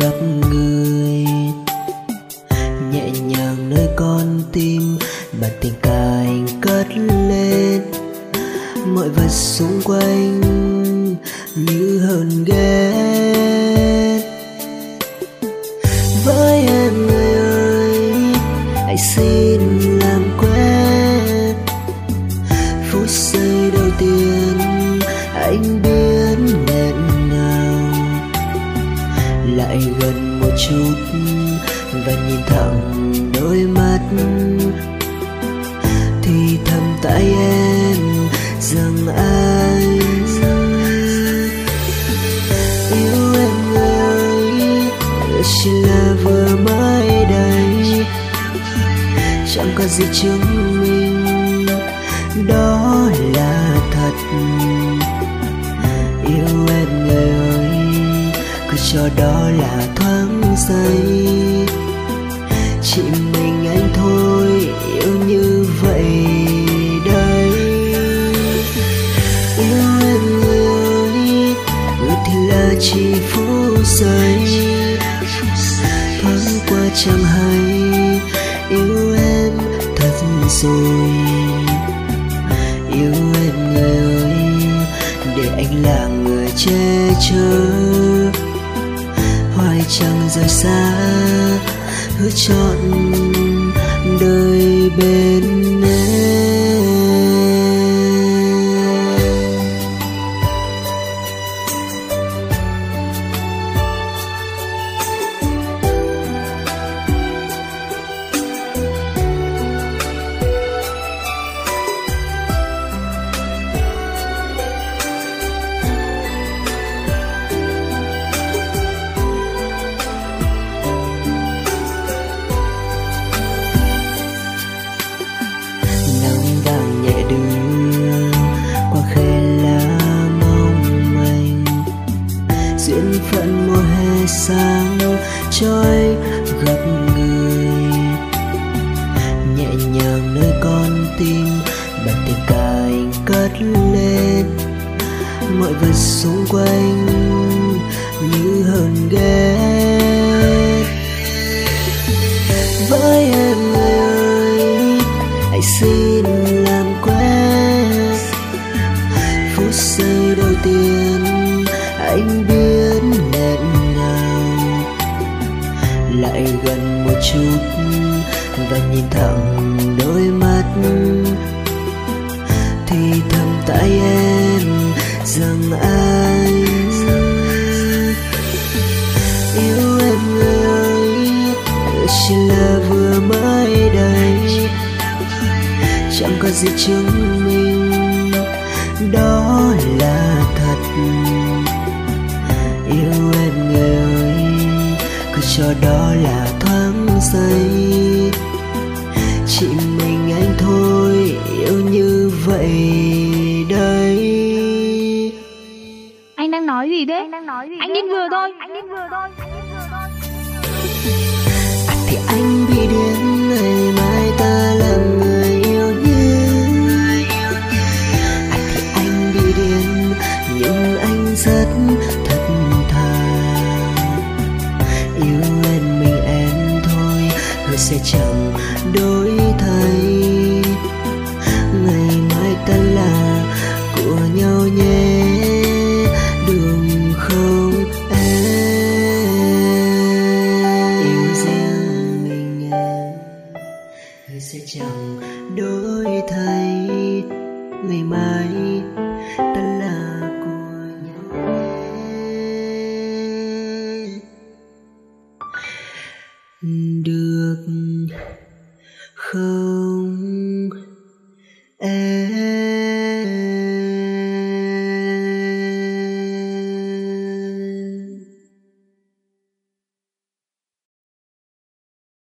gặp người. Nhẹ nhàng nơi con tim bản tình cài cất lên. Mọi vật xung quanh như hờn ghen với em người ơi hãy xin làm quen. Phút giây đầu tiên anh biết lại gần một chút và nhìn thẳng đôi mắt. Thì thầm tại em rằng anh yêu em ơi, chỉ là vừa mới đây. Chẳng có gì chứng minh, đó là thật. Cho đó là thoáng giây chỉ mình anh thôi, yêu như vậy đây. Yêu em người ơi thì là chỉ phút giây. Thoáng qua chẳng hay, yêu em thật rồi. Yêu em người ơi, để anh là người che chở chẳng rời xa hứa chọn đời bên phận mùa hè sáng trôi, gặp người nhẹ nhàng nơi con tim bản tình cài cất lên. Mọi vật xung quanh như hờn ghét với em người ơi, hãy xin làm quen. Phút giây đầu tiên anh biết gần một chút và nhìn thẳng đôi mắt. Thì thầm tại em rằng anh yêu em ơi chỉ là vừa mới đây. Chẳng có gì chứng minh đó là thật. Yêu em cho đó là thoáng giây chỉ mình anh thôi yêu như vậy đây Anh đang nói gì đấy? Anh đang nói gì? Anh điên vừa thôi. Anh điên vừa thôi. Sẽ chẳng đổi thay ngày mai ta là của nhau hết.